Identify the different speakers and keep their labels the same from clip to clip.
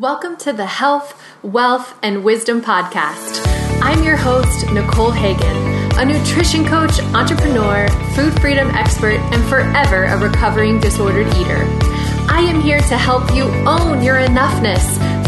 Speaker 1: Welcome to the Health, Wealth, and Wisdom Podcast. I'm your host, Nicole Hagan, a nutrition coach, entrepreneur, food freedom expert, and forever a recovering disordered eater. I am here to help you own your enoughness,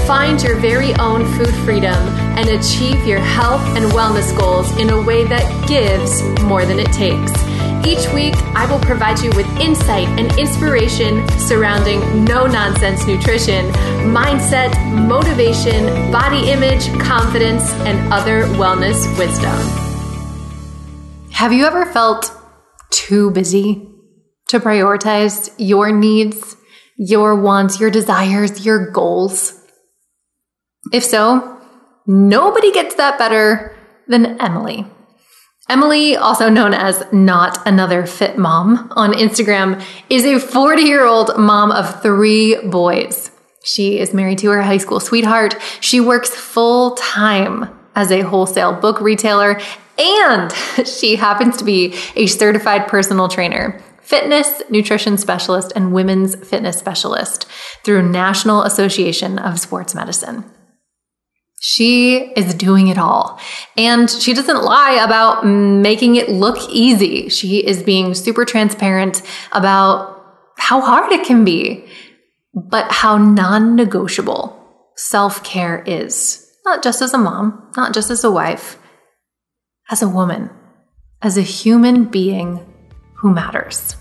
Speaker 1: find your very own food freedom, and achieve your health and wellness goals in a way that gives more than it takes. Each week, I will provide you with insight and inspiration surrounding no nonsense nutrition, mindset, motivation, body image, confidence, and other wellness wisdom. Have you ever felt too busy to prioritize your needs, your wants, your desires, your goals? If so, nobody gets that better than Emily. Emily, also known as Not Another Fit Mom on Instagram, is a 40 year old mom of three boys. She is married to her high school sweetheart. She works full time as a wholesale book retailer, and she happens to be a certified personal trainer, fitness, nutrition specialist, and women's fitness specialist through National Association of Sports Medicine. She is doing it all. And she doesn't lie about making it look easy. She is being super transparent about how hard it can be, but how non negotiable self care is. Not just as a mom, not just as a wife, as a woman, as a human being who matters.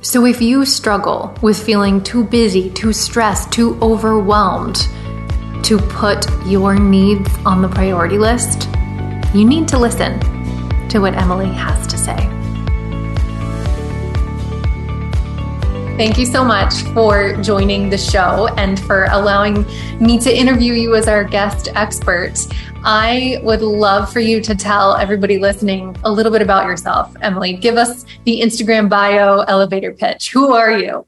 Speaker 1: So if you struggle with feeling too busy, too stressed, too overwhelmed, to put your needs on the priority list, you need to listen to what Emily has to say. Thank you so much for joining the show and for allowing me to interview you as our guest expert. I would love for you to tell everybody listening a little bit about yourself. Emily, give us the Instagram bio elevator pitch. Who are you?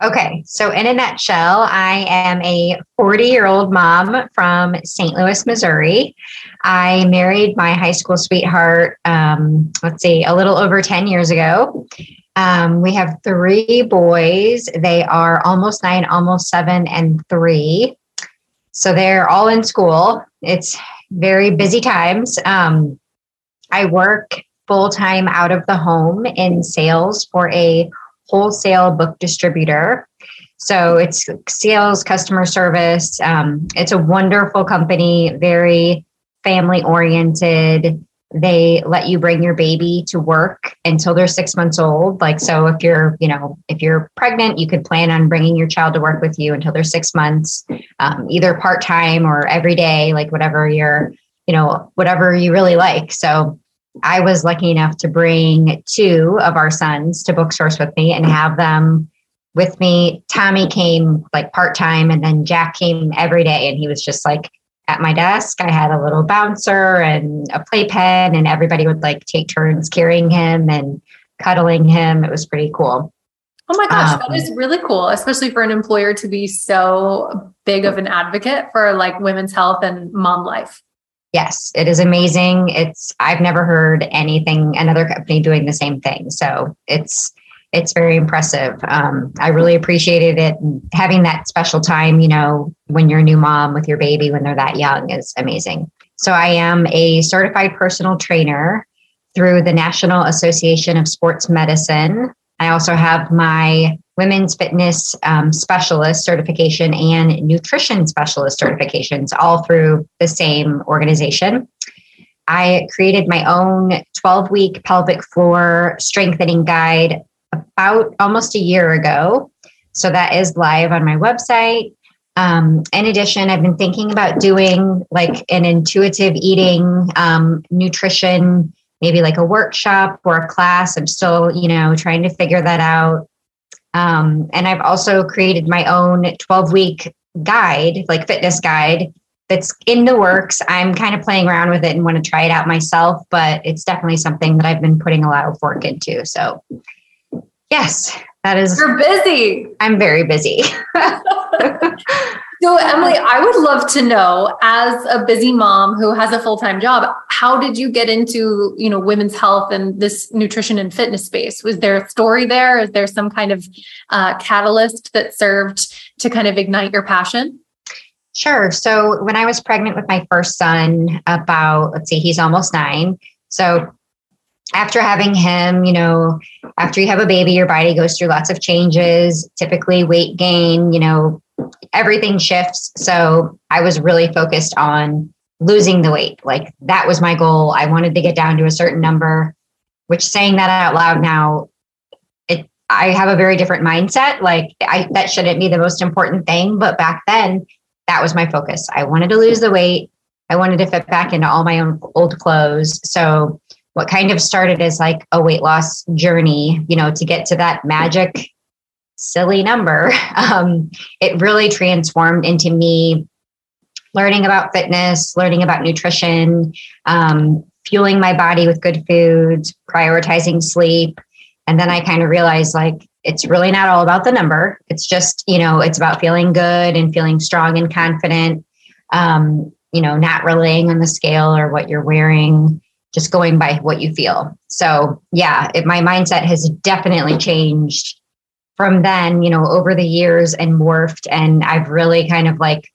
Speaker 2: Okay, so in a nutshell, I am a 40 year old mom from St. Louis, Missouri. I married my high school sweetheart, um, let's see, a little over 10 years ago. Um, we have three boys. They are almost nine, almost seven, and three. So they're all in school. It's very busy times. Um, I work full time out of the home in sales for a wholesale book distributor. So it's sales, customer service. Um, it's a wonderful company, very family oriented. They let you bring your baby to work until they're six months old. Like, so if you're, you know, if you're pregnant, you could plan on bringing your child to work with you until they're six months, um, either part time or every day, like whatever you're, you know, whatever you really like. So I was lucky enough to bring two of our sons to Booksource with me and have them with me. Tommy came like part time, and then Jack came every day, and he was just like at my desk. I had a little bouncer and a playpen, and everybody would like take turns carrying him and cuddling him. It was pretty cool.
Speaker 1: Oh my gosh, um, that is really cool, especially for an employer to be so big of an advocate for like women's health and mom life.
Speaker 2: Yes, it is amazing. It's I've never heard anything another company doing the same thing. So it's it's very impressive. Um, I really appreciated it. Having that special time, you know, when you're a new mom with your baby when they're that young is amazing. So I am a certified personal trainer through the National Association of Sports Medicine. I also have my women's fitness um, specialist certification and nutrition specialist certifications, all through the same organization. I created my own 12 week pelvic floor strengthening guide about almost a year ago. So that is live on my website. Um, in addition, I've been thinking about doing like an intuitive eating, um, nutrition, maybe like a workshop or a class. I'm still, you know, trying to figure that out. Um, and I've also created my own 12 week guide, like fitness guide that's in the works. I'm kind of playing around with it and want to try it out myself, but it's definitely something that I've been putting a lot of work into. So, yes, that is.
Speaker 1: You're busy.
Speaker 2: I'm very busy.
Speaker 1: So, Emily, I would love to know, as a busy mom who has a full time job, how did you get into you know women's health and this nutrition and fitness space? Was there a story there? Is there some kind of uh, catalyst that served to kind of ignite your passion?
Speaker 2: Sure. So when I was pregnant with my first son, about, let's see, he's almost nine. So after having him, you know, after you have a baby, your body goes through lots of changes, typically weight gain, you know, everything shifts. So I was really focused on losing the weight. Like that was my goal. I wanted to get down to a certain number, which saying that out loud now, it I have a very different mindset. Like I that shouldn't be the most important thing. But back then that was my focus. I wanted to lose the weight. I wanted to fit back into all my own old clothes. So, what kind of started as like a weight loss journey, you know, to get to that magic, silly number, um, it really transformed into me learning about fitness, learning about nutrition, um, fueling my body with good foods, prioritizing sleep. And then I kind of realized like it's really not all about the number. It's just, you know, it's about feeling good and feeling strong and confident. Um, you know, not relying on the scale or what you're wearing, just going by what you feel. So, yeah, it, my mindset has definitely changed from then, you know, over the years and morphed. And I've really kind of like,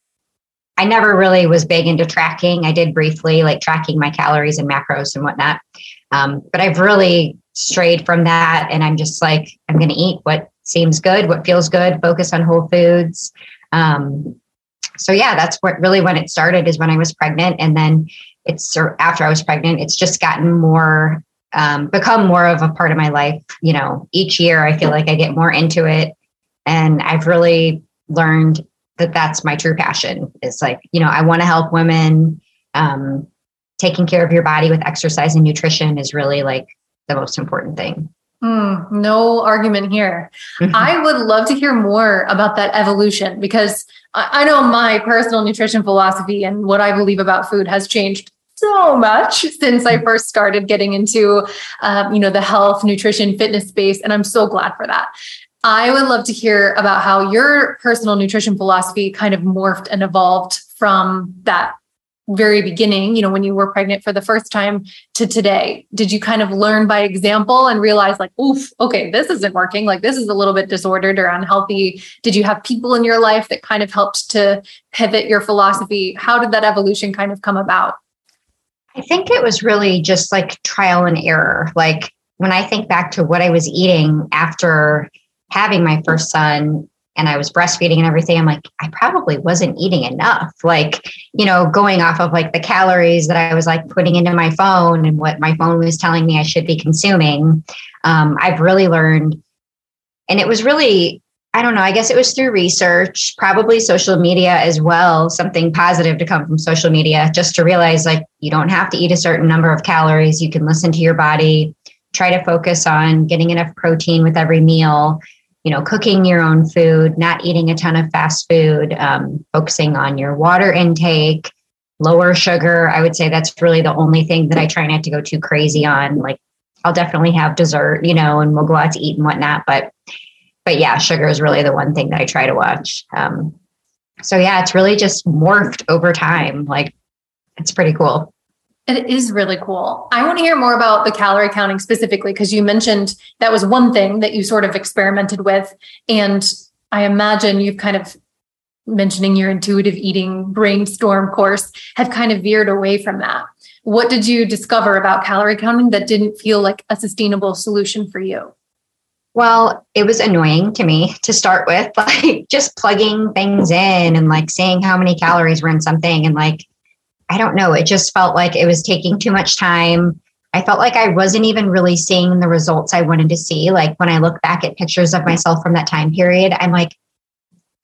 Speaker 2: I never really was big into tracking. I did briefly, like tracking my calories and macros and whatnot. Um, but I've really strayed from that and i'm just like i'm going to eat what seems good what feels good focus on whole foods um, so yeah that's what really when it started is when i was pregnant and then it's after i was pregnant it's just gotten more um, become more of a part of my life you know each year i feel like i get more into it and i've really learned that that's my true passion is like you know i want to help women um, taking care of your body with exercise and nutrition is really like the most important thing.
Speaker 1: Mm, no argument here. Mm-hmm. I would love to hear more about that evolution because I, know my personal nutrition philosophy and what I believe about food has changed so much since I mm-hmm. first started getting into, um, you know, the health, nutrition, fitness space, and I'm so glad for that. I would love to hear about how your personal nutrition philosophy kind of morphed and evolved from that very beginning, you know, when you were pregnant for the first time to today? Did you kind of learn by example and realize, like, oof, okay, this isn't working. Like, this is a little bit disordered or unhealthy? Did you have people in your life that kind of helped to pivot your philosophy? How did that evolution kind of come about?
Speaker 2: I think it was really just like trial and error. Like, when I think back to what I was eating after having my first son, and I was breastfeeding and everything, I'm like, I probably wasn't eating enough. Like, you know, going off of like the calories that I was like putting into my phone and what my phone was telling me I should be consuming. Um, I've really learned, and it was really, I don't know, I guess it was through research, probably social media as well, something positive to come from social media, just to realize like you don't have to eat a certain number of calories. You can listen to your body, try to focus on getting enough protein with every meal you know, cooking your own food, not eating a ton of fast food, um, focusing on your water intake, lower sugar. I would say that's really the only thing that I try not to go too crazy on. Like, I'll definitely have dessert, you know, and we'll go out to eat and whatnot. But, but yeah, sugar is really the one thing that I try to watch. Um, so yeah, it's really just morphed over time. Like, it's pretty cool.
Speaker 1: It is really cool. I want to hear more about the calorie counting specifically because you mentioned that was one thing that you sort of experimented with. And I imagine you've kind of mentioning your intuitive eating brainstorm course have kind of veered away from that. What did you discover about calorie counting that didn't feel like a sustainable solution for you?
Speaker 2: Well, it was annoying to me to start with, like just plugging things in and like saying how many calories were in something and like I don't know, it just felt like it was taking too much time. I felt like I wasn't even really seeing the results I wanted to see. Like when I look back at pictures of myself from that time period, I'm like,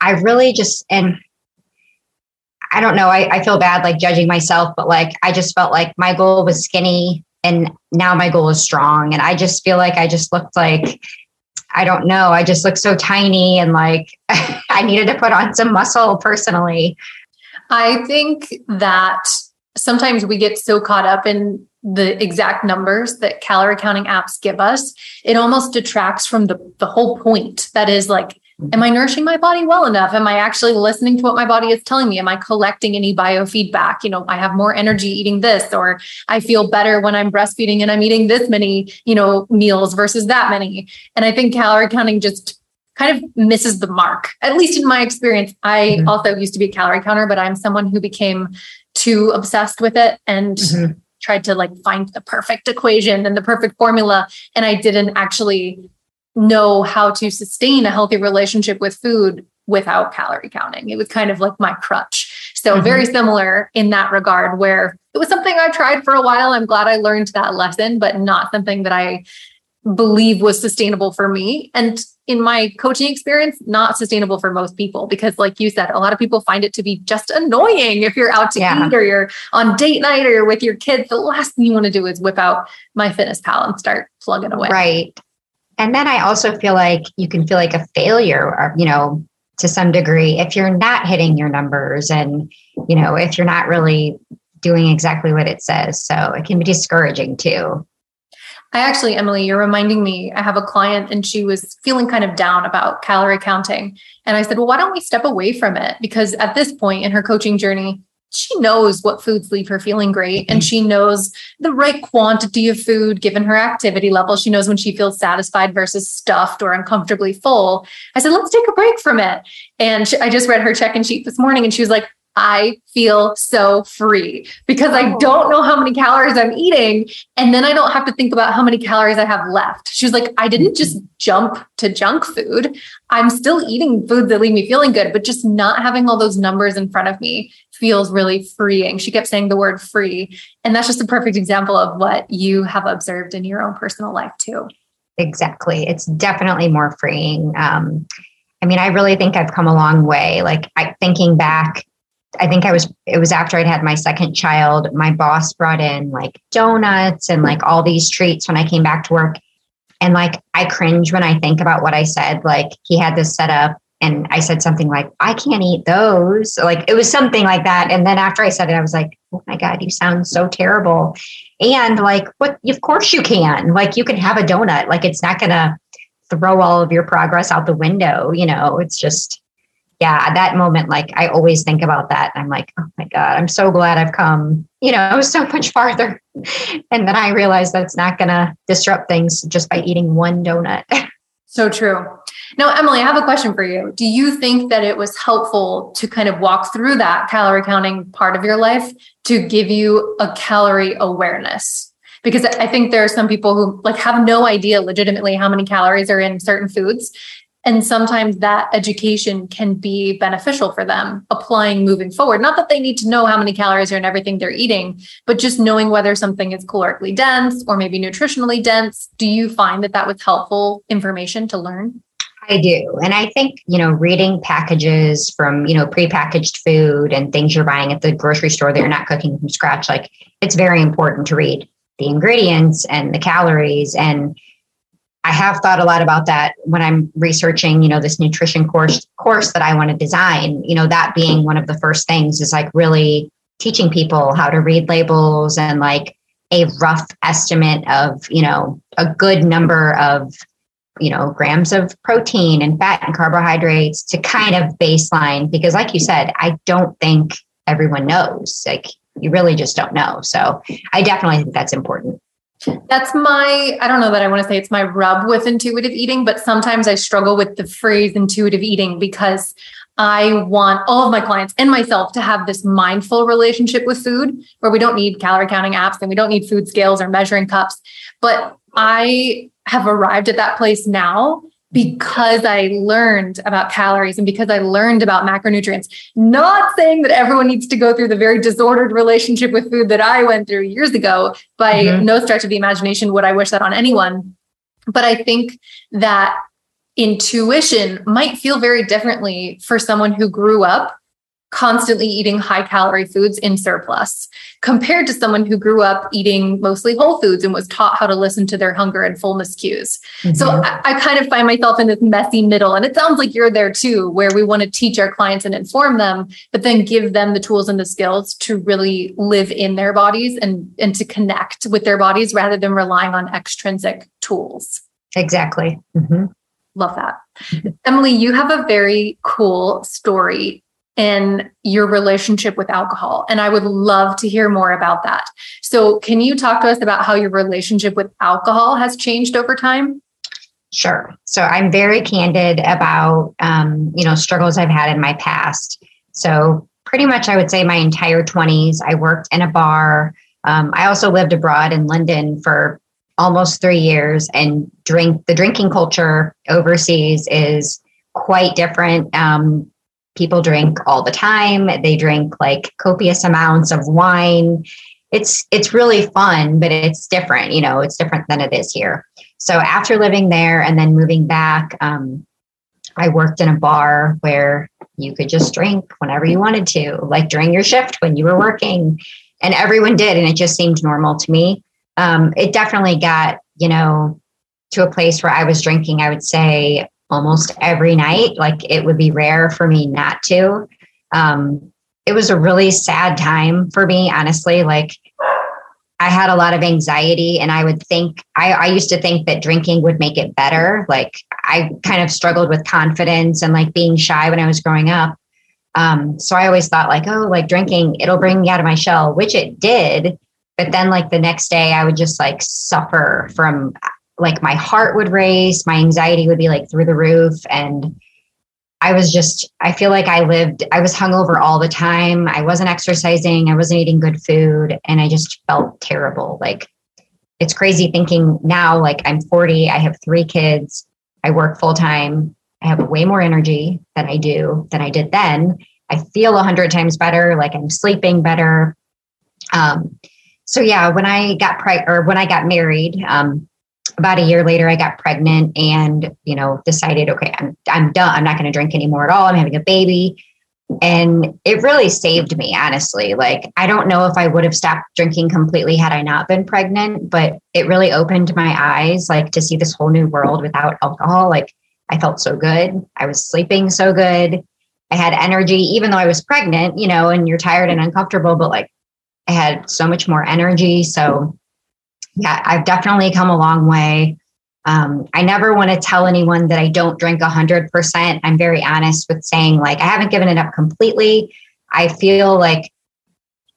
Speaker 2: I really just, and I don't know, I, I feel bad like judging myself, but like I just felt like my goal was skinny and now my goal is strong. And I just feel like I just looked like, I don't know, I just looked so tiny and like I needed to put on some muscle personally.
Speaker 1: I think that sometimes we get so caught up in the exact numbers that calorie counting apps give us, it almost detracts from the, the whole point. That is like, am I nourishing my body well enough? Am I actually listening to what my body is telling me? Am I collecting any biofeedback? You know, I have more energy eating this, or I feel better when I'm breastfeeding and I'm eating this many, you know, meals versus that many. And I think calorie counting just kind of misses the mark. At least in my experience, I mm-hmm. also used to be a calorie counter, but I'm someone who became too obsessed with it and mm-hmm. tried to like find the perfect equation and the perfect formula. And I didn't actually know how to sustain a healthy relationship with food without calorie counting. It was kind of like my crutch. So mm-hmm. very similar in that regard where it was something I tried for a while. I'm glad I learned that lesson, but not something that I believe was sustainable for me. And in my coaching experience, not sustainable for most people because, like you said, a lot of people find it to be just annoying if you're out to yeah. eat or you're on date night or you're with your kids. The last thing you want to do is whip out MyFitnessPal and start plugging away.
Speaker 2: Right. And then I also feel like you can feel like a failure, or, you know, to some degree if you're not hitting your numbers and, you know, if you're not really doing exactly what it says. So it can be discouraging too.
Speaker 1: I actually, Emily, you're reminding me. I have a client and she was feeling kind of down about calorie counting. And I said, well, why don't we step away from it? Because at this point in her coaching journey, she knows what foods leave her feeling great and mm-hmm. she knows the right quantity of food given her activity level. She knows when she feels satisfied versus stuffed or uncomfortably full. I said, let's take a break from it. And she, I just read her check in sheet this morning and she was like, I feel so free because I don't know how many calories I'm eating. And then I don't have to think about how many calories I have left. She was like, I didn't just jump to junk food. I'm still eating foods that leave me feeling good, but just not having all those numbers in front of me feels really freeing. She kept saying the word free. And that's just a perfect example of what you have observed in your own personal life, too.
Speaker 2: Exactly. It's definitely more freeing. Um, I mean, I really think I've come a long way. Like, I, thinking back, I think I was, it was after I'd had my second child. My boss brought in like donuts and like all these treats when I came back to work. And like, I cringe when I think about what I said. Like, he had this set up and I said something like, I can't eat those. Like, it was something like that. And then after I said it, I was like, oh my God, you sound so terrible. And like, what, of course you can. Like, you can have a donut. Like, it's not going to throw all of your progress out the window. You know, it's just, yeah, at that moment, like I always think about that. I'm like, oh my God, I'm so glad I've come, you know, so much farther. And then I realized that's not going to disrupt things just by eating one donut.
Speaker 1: So true. Now, Emily, I have a question for you. Do you think that it was helpful to kind of walk through that calorie counting part of your life to give you a calorie awareness? Because I think there are some people who like have no idea legitimately how many calories are in certain foods. And sometimes that education can be beneficial for them applying moving forward. Not that they need to know how many calories are in everything they're eating, but just knowing whether something is calorically dense or maybe nutritionally dense. Do you find that that was helpful information to learn?
Speaker 2: I do. And I think, you know, reading packages from, you know, prepackaged food and things you're buying at the grocery store that you're not cooking from scratch, like it's very important to read the ingredients and the calories and I have thought a lot about that when I'm researching, you know, this nutrition course course that I want to design. You know, that being one of the first things is like really teaching people how to read labels and like a rough estimate of, you know, a good number of, you know, grams of protein and fat and carbohydrates to kind of baseline because like you said, I don't think everyone knows. Like you really just don't know. So I definitely think that's important.
Speaker 1: That's my, I don't know that I want to say it's my rub with intuitive eating, but sometimes I struggle with the phrase intuitive eating because I want all of my clients and myself to have this mindful relationship with food where we don't need calorie counting apps and we don't need food scales or measuring cups. But I have arrived at that place now because I learned about calories and because I learned about macronutrients. Not saying that everyone needs to go through the very disordered relationship with food that I went through years ago. By mm-hmm. no stretch of the imagination would I wish that on anyone. But I think that intuition might feel very differently for someone who grew up constantly eating high calorie foods in surplus compared to someone who grew up eating mostly whole foods and was taught how to listen to their hunger and fullness cues. Mm-hmm. So I, I, kind of find myself in this messy middle. And it sounds like you're there too, where we want to teach our clients and inform them, but then give them the tools and the skills to really live in their bodies and, and to connect with their bodies rather than relying on extrinsic tools.
Speaker 2: Exactly. Mm-hmm.
Speaker 1: Love that. Mm-hmm. Emily, you have a very cool story in your relationship with alcohol. And I would love to hear more about that. So, can you talk to us about how your relationship with alcohol has changed over time?
Speaker 2: Sure. So I'm very candid about, um, you know, struggles I've had in my past. So pretty much, I would say my entire 20s, I worked in a bar. Um, I also lived abroad in London for almost three years, and drink the drinking culture overseas is quite different. Um, people drink all the time. They drink like copious amounts of wine. It's it's really fun, but it's different. You know, it's different than it is here. So after living there and then moving back, um, I worked in a bar where you could just drink whenever you wanted to, like during your shift when you were working, and everyone did, and it just seemed normal to me. Um, it definitely got you know to a place where I was drinking. I would say almost every night. Like it would be rare for me not to. Um, it was a really sad time for me, honestly. Like I had a lot of anxiety and I would think I, I, used to think that drinking would make it better. Like I kind of struggled with confidence and like being shy when I was growing up. Um, so I always thought like, oh, like drinking, it'll bring me out of my shell, which it did. But then like the next day I would just like suffer from like my heart would race, my anxiety would be like through the roof. And I was just, I feel like I lived, I was hungover all the time. I wasn't exercising, I wasn't eating good food, and I just felt terrible. Like it's crazy thinking now, like I'm 40, I have three kids, I work full time, I have way more energy than I do than I did then. I feel a hundred times better, like I'm sleeping better. Um, so yeah, when I got pregnant or when I got married, um, about a year later, I got pregnant and, you know, decided, okay, I'm, I'm done. I'm not going to drink anymore at all. I'm having a baby. And it really saved me, honestly. Like, I don't know if I would have stopped drinking completely had I not been pregnant, but it really opened my eyes, like to see this whole new world without alcohol. Like, I felt so good. I was sleeping so good. I had energy, even though I was pregnant, you know, and you're tired and uncomfortable, but like I had so much more energy. So yeah, I've definitely come a long way. Um, I never want to tell anyone that I don't drink 100%. I'm very honest with saying, like, I haven't given it up completely. I feel like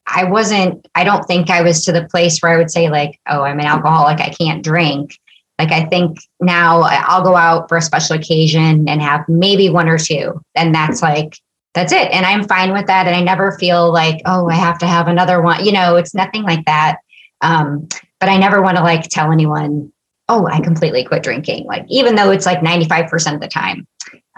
Speaker 2: I wasn't, I don't think I was to the place where I would say, like, oh, I'm an alcoholic, I can't drink. Like, I think now I'll go out for a special occasion and have maybe one or two. And that's like, that's it. And I'm fine with that. And I never feel like, oh, I have to have another one. You know, it's nothing like that. Um, but I never want to like tell anyone, oh, I completely quit drinking, like even though it's like 95% of the time.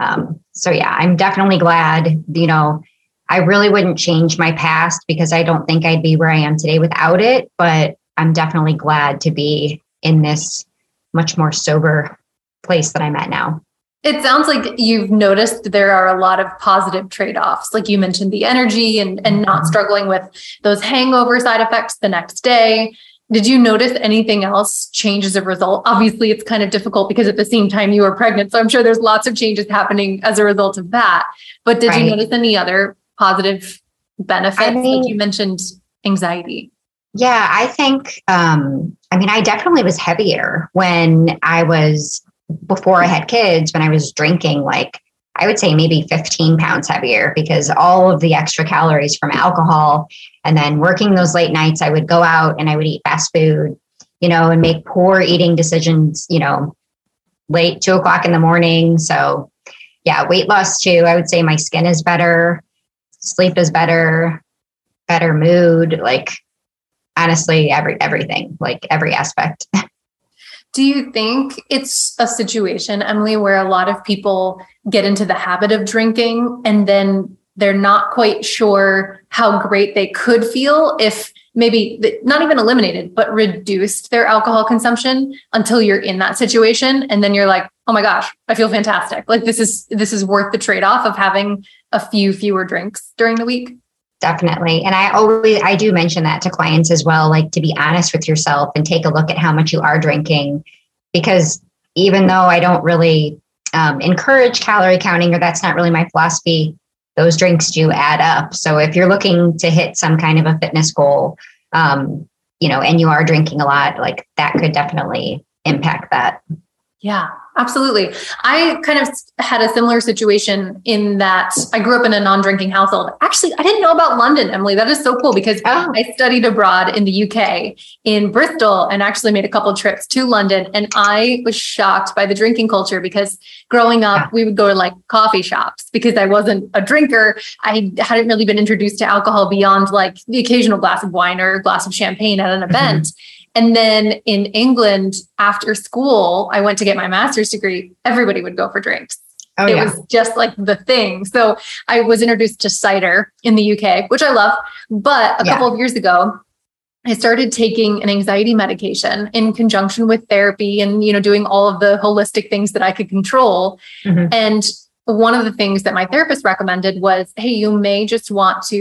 Speaker 2: Um, so yeah, I'm definitely glad, you know, I really wouldn't change my past because I don't think I'd be where I am today without it, but I'm definitely glad to be in this much more sober place that I'm at now.
Speaker 1: It sounds like you've noticed there are a lot of positive trade-offs. Like you mentioned the energy and, and not mm-hmm. struggling with those hangover side effects the next day. Did you notice anything else change as a result? Obviously, it's kind of difficult because at the same time you were pregnant. So I'm sure there's lots of changes happening as a result of that. But did right. you notice any other positive benefits? I mean, like you mentioned anxiety.
Speaker 2: Yeah, I think, um, I mean, I definitely was heavier when I was, before I had kids, when I was drinking like I would say maybe 15 pounds heavier because all of the extra calories from alcohol and then working those late nights, I would go out and I would eat fast food, you know, and make poor eating decisions, you know, late two o'clock in the morning. So, yeah, weight loss too. I would say my skin is better, sleep is better, better mood. Like, honestly, every everything, like every aspect.
Speaker 1: Do you think it's a situation, Emily, where a lot of people get into the habit of drinking and then they're not quite sure how great they could feel if maybe not even eliminated, but reduced their alcohol consumption until you're in that situation. And then you're like, oh my gosh, I feel fantastic. Like this is this is worth the trade-off of having a few fewer drinks during the week.
Speaker 2: Definitely. And I always I do mention that to clients as well, like to be honest with yourself and take a look at how much you are drinking. Because even though I don't really um, encourage calorie counting, or that's not really my philosophy, those drinks do add up. So if you're looking to hit some kind of a fitness goal, um, you know, and you are drinking a lot, like that could definitely impact that.
Speaker 1: Yeah, absolutely. I kind of had a similar situation in that I grew up in a non drinking household. Actually, I didn't know about London, Emily. That is so cool because oh. I studied abroad in the UK in Bristol and actually made a couple trips to London. And I was shocked by the drinking culture because growing up, we would go to like coffee shops because I wasn't a drinker. I hadn't really been introduced to alcohol beyond like the occasional glass of wine or glass of champagne at an mm-hmm. event. Mm-hmm. And then in England, after school, I went to get my master's degree. Everybody would go for drinks. Oh, it yeah. was just like the thing. So I was introduced to cider in the UK, which I love. But a yeah. couple of years ago, I started taking an anxiety medication in conjunction with therapy and you know doing all of the holistic things that I could control. Mm-hmm. And one of the things that my therapist recommended was hey you may just want to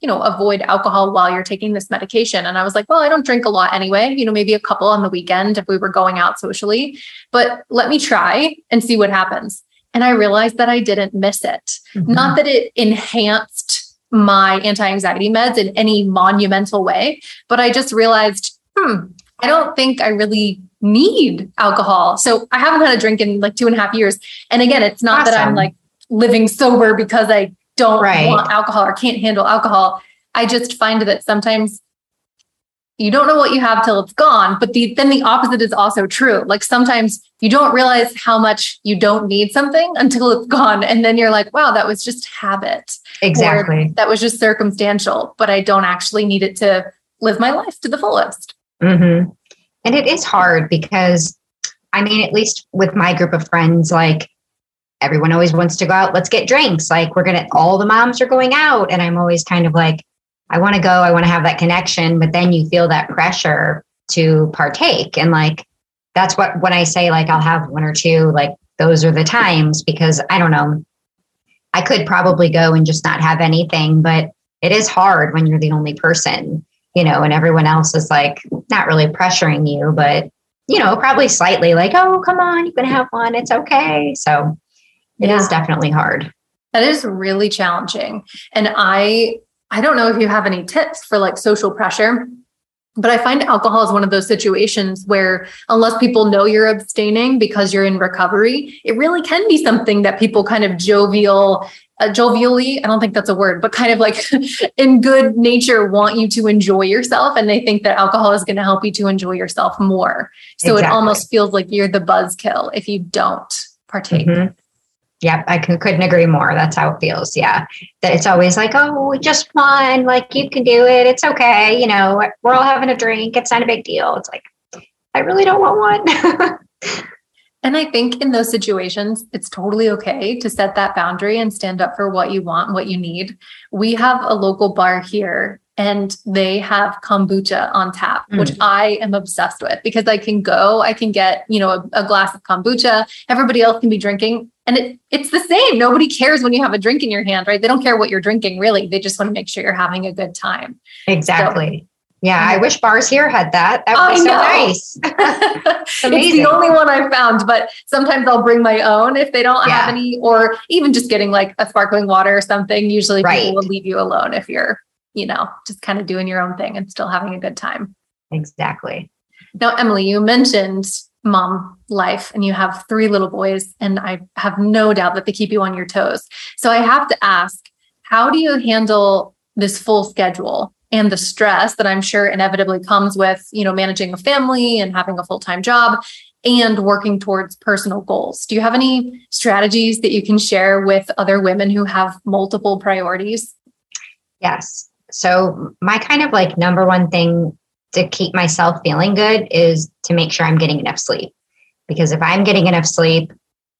Speaker 1: you know avoid alcohol while you're taking this medication. And i was like well i don't drink a lot anyway you know maybe a couple on the weekend if we were going out socially but let me try and see what happens. And i realized that i didn't miss it. Mm-hmm. not that it enhanced my anti-anxiety meds in any monumental way but i just realized hmm i don't think i really need alcohol. So I haven't had a drink in like two and a half years. And again, it's not awesome. that I'm like living sober because I don't right. want alcohol or can't handle alcohol. I just find that sometimes you don't know what you have till it's gone. But the, then the opposite is also true. Like sometimes you don't realize how much you don't need something until it's gone. And then you're like, wow, that was just habit.
Speaker 2: Exactly.
Speaker 1: Or that was just circumstantial, but I don't actually need it to live my life to the fullest.
Speaker 2: Mm-hmm. And it is hard because, I mean, at least with my group of friends, like everyone always wants to go out, let's get drinks. Like we're to, all the moms are going out. And I'm always kind of like, I want to go, I want to have that connection. But then you feel that pressure to partake. And like, that's what, when I say like I'll have one or two, like those are the times because I don't know. I could probably go and just not have anything, but it is hard when you're the only person you know, and everyone else is like not really pressuring you, but you know, probably slightly like, oh, come on, you can have one. It's okay. So it yeah. is definitely hard.
Speaker 1: That is really challenging. And I I don't know if you have any tips for like social pressure, but I find alcohol is one of those situations where unless people know you're abstaining because you're in recovery, it really can be something that people kind of jovial uh, jovially i don't think that's a word but kind of like in good nature want you to enjoy yourself and they think that alcohol is going to help you to enjoy yourself more so exactly. it almost feels like you're the buzzkill if you don't partake mm-hmm.
Speaker 2: Yep, I can, couldn't agree more. That's how it feels. Yeah. That it's always like, oh, just one, like you can do it. It's okay. You know, we're all having a drink. It's not a big deal. It's like, I really don't want one.
Speaker 1: And I think in those situations, it's totally okay to set that boundary and stand up for what you want, what you need. We have a local bar here and they have kombucha on tap, mm. which I am obsessed with because I can go, I can get, you know, a, a, glass of kombucha. Everybody else can be drinking. And it, it's the same. Nobody cares when you have a drink in your hand, right? They don't care what you're drinking, really. They just want to make sure you're having a good time.
Speaker 2: Exactly. So, yeah, I um, wish bars here had that. That would be so nice.
Speaker 1: it's, it's the only one I've found, but sometimes I'll bring my own if they don't yeah. have any, or even just getting like a sparkling water or something. Usually right. people will leave you alone if you're, you know, just kind of doing your own thing and still having a good time.
Speaker 2: Exactly.
Speaker 1: Now, Emily, you mentioned mom life and you have three little boys, and I have no doubt that they keep you on your toes. So I have to ask, how do you handle this full schedule and the stress that I'm sure inevitably comes with, you know, managing a family and having a full-time job and working towards personal goals. Do you have any strategies that you can share with other women who have multiple priorities?
Speaker 2: Yes. So, my kind of like number one thing to keep myself feeling good is to make sure I'm getting enough sleep. Because if I'm getting enough sleep,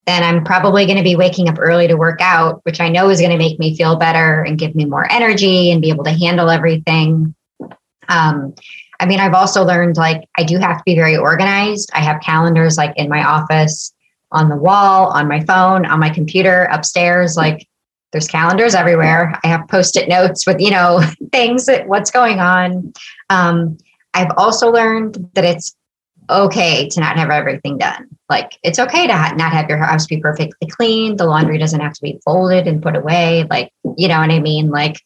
Speaker 2: then I'm probably going to be waking up early to work out, which I know is going to make me feel better and give me more energy and be able to handle everything. Um, I mean, I've also learned like I do have to be very organized. I have calendars like in my office, on the wall, on my phone, on my computer, upstairs. Like there's calendars everywhere. I have post it notes with, you know, things that what's going on. Um, I've also learned that it's okay to not have everything done. Like it's okay to ha- not have your house be perfectly clean. The laundry doesn't have to be folded and put away. Like, you know what I mean? Like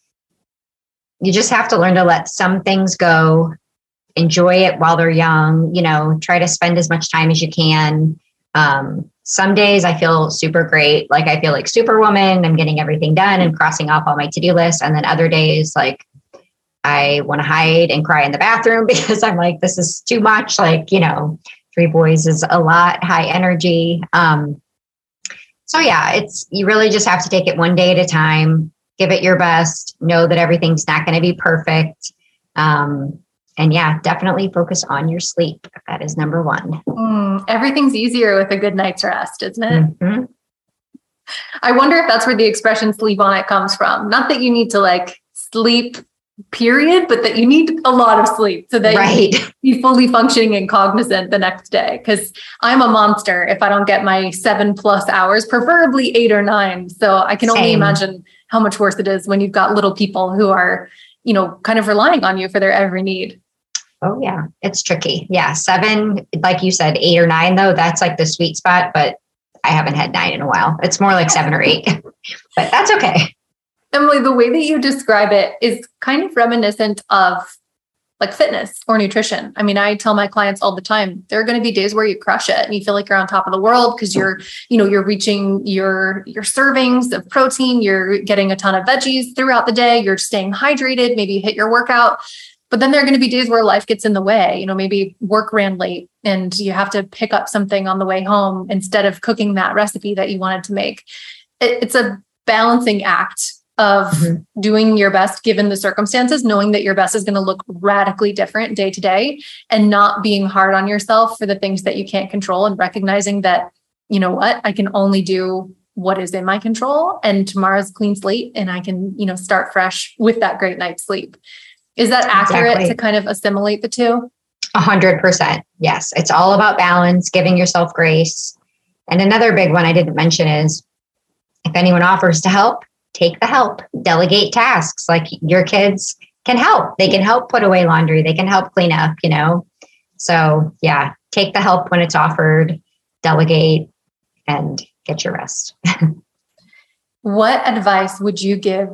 Speaker 2: you just have to learn to let some things go, enjoy it while they're young, you know, try to spend as much time as you can. Um, some days I feel super great. Like I feel like superwoman. I'm getting everything done and crossing off all my to do list. And then other days, like I want to hide and cry in the bathroom because I'm like, this is too much. Like, you know, three boys is a lot, high energy. Um, so yeah, it's you really just have to take it one day at a time, give it your best, know that everything's not going to be perfect. Um, and yeah, definitely focus on your sleep. That is number one.
Speaker 1: Mm, everything's easier with a good night's rest, isn't it? Mm-hmm. I wonder if that's where the expression sleep on it comes from. Not that you need to like sleep period, but that you need a lot of sleep so that right. you be fully functioning and cognizant the next day. Because I'm a monster if I don't get my seven plus hours, preferably eight or nine. So I can Same. only imagine how much worse it is when you've got little people who are, you know, kind of relying on you for their every need.
Speaker 2: Oh yeah, it's tricky. Yeah, seven, like you said, eight or nine though. That's like the sweet spot, but I haven't had nine in a while. It's more like seven or eight, but that's okay.
Speaker 1: Emily, the way that you describe it is kind of reminiscent of like fitness or nutrition. I mean, I tell my clients all the time, there are going to be days where you crush it and you feel like you're on top of the world because you're, you know, you're reaching your your servings of protein, you're getting a ton of veggies throughout the day, you're staying hydrated, maybe you hit your workout. But then there are going to be days where life gets in the way. You know, maybe work ran late and you have to pick up something on the way home instead of cooking that recipe that you wanted to make. It's a balancing act of mm-hmm. doing your best given the circumstances, knowing that your best is going to look radically different day to day and not being hard on yourself for the things that you can't control and recognizing that, you know what, I can only do what is in my control and tomorrow's clean slate and I can, you know, start fresh with that great night's sleep. Is that accurate exactly. to kind of assimilate the two?
Speaker 2: A hundred percent. Yes. It's all about balance, giving yourself grace. And another big one I didn't mention is if anyone offers to help, take the help, delegate tasks. Like your kids can help. They can help put away laundry, they can help clean up, you know? So, yeah, take the help when it's offered, delegate, and get your rest.
Speaker 1: what advice would you give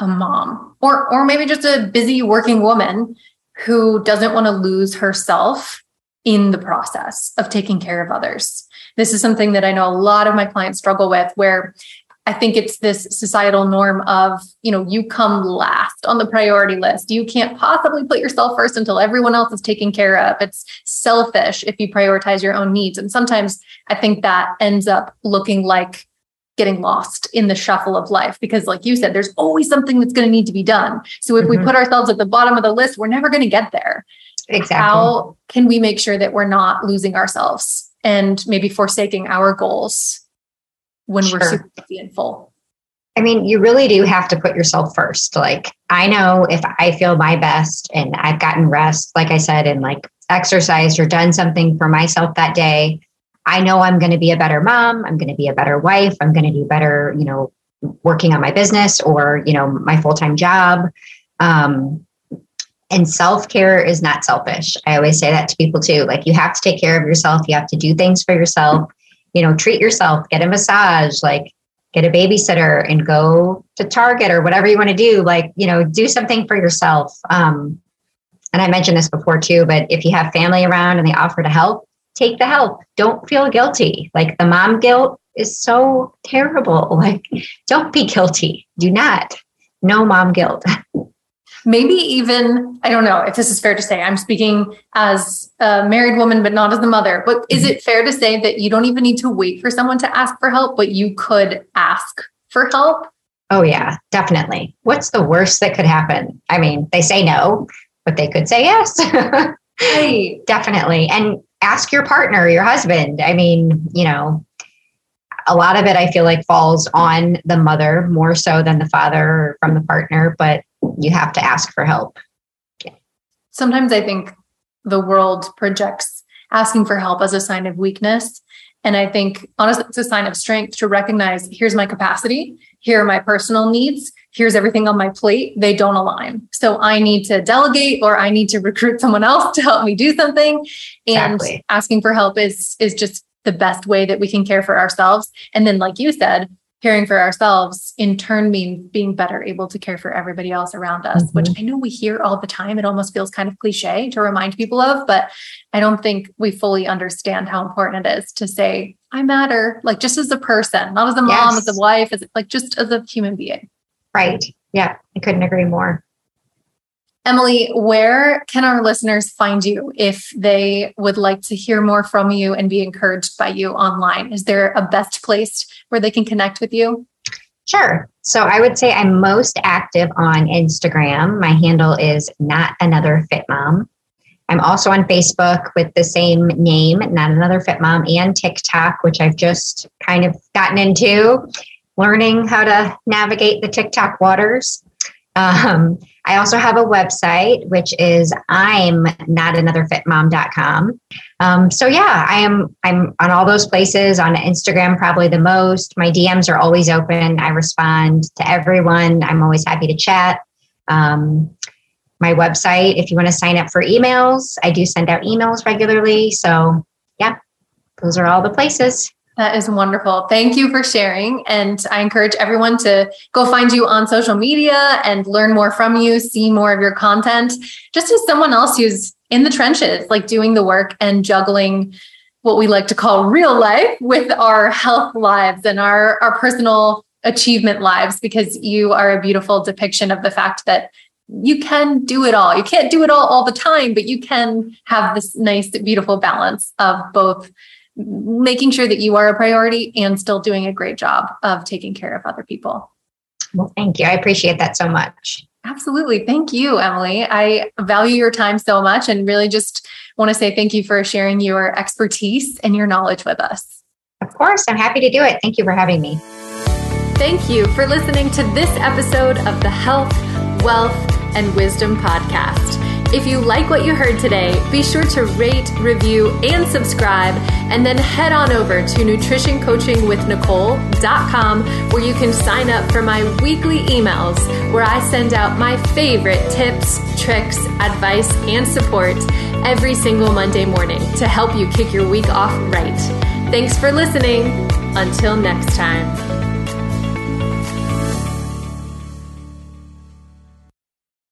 Speaker 1: a mom or or maybe just a busy working woman who doesn't want to lose herself in the process of taking care of others? This is something that I know a lot of my clients struggle with where I think it's this societal norm of, you know, you come last on the priority list. You can't possibly put yourself first until everyone else is taken care of. It's selfish if you prioritize your own needs. And sometimes I think that ends up looking like getting lost in the shuffle of life because like you said there's always something that's going to need to be done so if mm-hmm. we put ourselves at the bottom of the list we're never going to get there
Speaker 2: exactly
Speaker 1: how can we make sure that we're not losing ourselves and maybe forsaking our goals when sure. we're super and full.
Speaker 2: I mean, you really do have to put yourself first. Like, I know if I feel my best and I've gotten rest, like I said, and like exercised or done something for myself that day, I know I'm going to be a better mom. I'm going to be a better wife. I'm going to do better, you know, working on my business or, you know, my full time job. Um, and self care is not selfish. I always say that to people too. Like, you have to take care of yourself, you have to do things for yourself you know, treat yourself, get a massage, like get a babysitter and go to Target or whatever you want to do. Like, you know, do something for yourself. Um, and I mentioned this before too, but if you have family around and they offer to help, take the help. Don't feel guilty. Like the mom guilt is so terrible. Like, don't be guilty. Do not. No mom guilt.
Speaker 1: maybe even i don't know if this is fair to say i'm speaking as a married woman but not as the mother. But is mm-hmm. it fair to say that you don't even need to wait for someone to ask for help but you could ask for help?
Speaker 2: Oh yeah definitely. What's the worst that could happen? I mean they say no but they could say yes.
Speaker 1: Right.
Speaker 2: Definitely. And ask your partner your husband. I mean you know a lot of it I feel like falls on the mother more so than the father or from the partner, but you have to ask for help.
Speaker 1: Sometimes I think the world projects asking for help as a sign of weakness. And I think honestly, it's a sign of strength to recognize here's my capacity, here are my personal needs, here's everything on my plate. They don't align. So I need to delegate or I need to recruit someone else to help me do something. And exactly. asking for help is is just the best way that we can care for ourselves. And then, like you said, caring for ourselves in turn means being better able to care for everybody else around us, mm-hmm. which I know we hear all the time. It almost feels kind of cliche to remind people of, but I don't think we fully understand how important it is to say, I matter, like just as a person, not as a mom, yes. as a wife, as like just as a human being.
Speaker 2: Right. Yeah. I couldn't agree more.
Speaker 1: Emily, where can our listeners find you if they would like to hear more from you and be encouraged by you online? Is there a best place where they can connect with you?
Speaker 2: Sure. So I would say I'm most active on Instagram. My handle is not another fit mom. I'm also on Facebook with the same name, not another fit mom, and TikTok, which I've just kind of gotten into learning how to navigate the TikTok waters. Um, I also have a website, which is I'm not another fitmom.com. Um, so yeah, I am, I'm on all those places on Instagram, probably the most. My DMs are always open. I respond to everyone. I'm always happy to chat. Um, my website, if you want to sign up for emails, I do send out emails regularly. So yeah, those are all the places.
Speaker 1: That is wonderful. Thank you for sharing. And I encourage everyone to go find you on social media and learn more from you, see more of your content, just as someone else who's in the trenches, like doing the work and juggling what we like to call real life with our health lives and our, our personal achievement lives, because you are a beautiful depiction of the fact that you can do it all. You can't do it all all the time, but you can have this nice, beautiful balance of both making sure that you are a priority and still doing a great job of taking care of other people.
Speaker 2: Well, thank you. I appreciate that so much.
Speaker 1: Absolutely. Thank you, Emily. I value your time so much and really just want to say thank you for sharing your expertise and your knowledge with us.
Speaker 2: Of course, I'm happy to do it. Thank you for having me.
Speaker 1: Thank you for listening to this episode of the Health, Wealth, and Wisdom Podcast. If you like what you heard today, be sure to rate, review, and subscribe, and then head on over to nutritioncoachingwithnicole.com where you can sign up for my weekly emails where I send out my favorite tips, tricks, advice, and support every single Monday morning to help you kick your week off right. Thanks for listening. Until next time.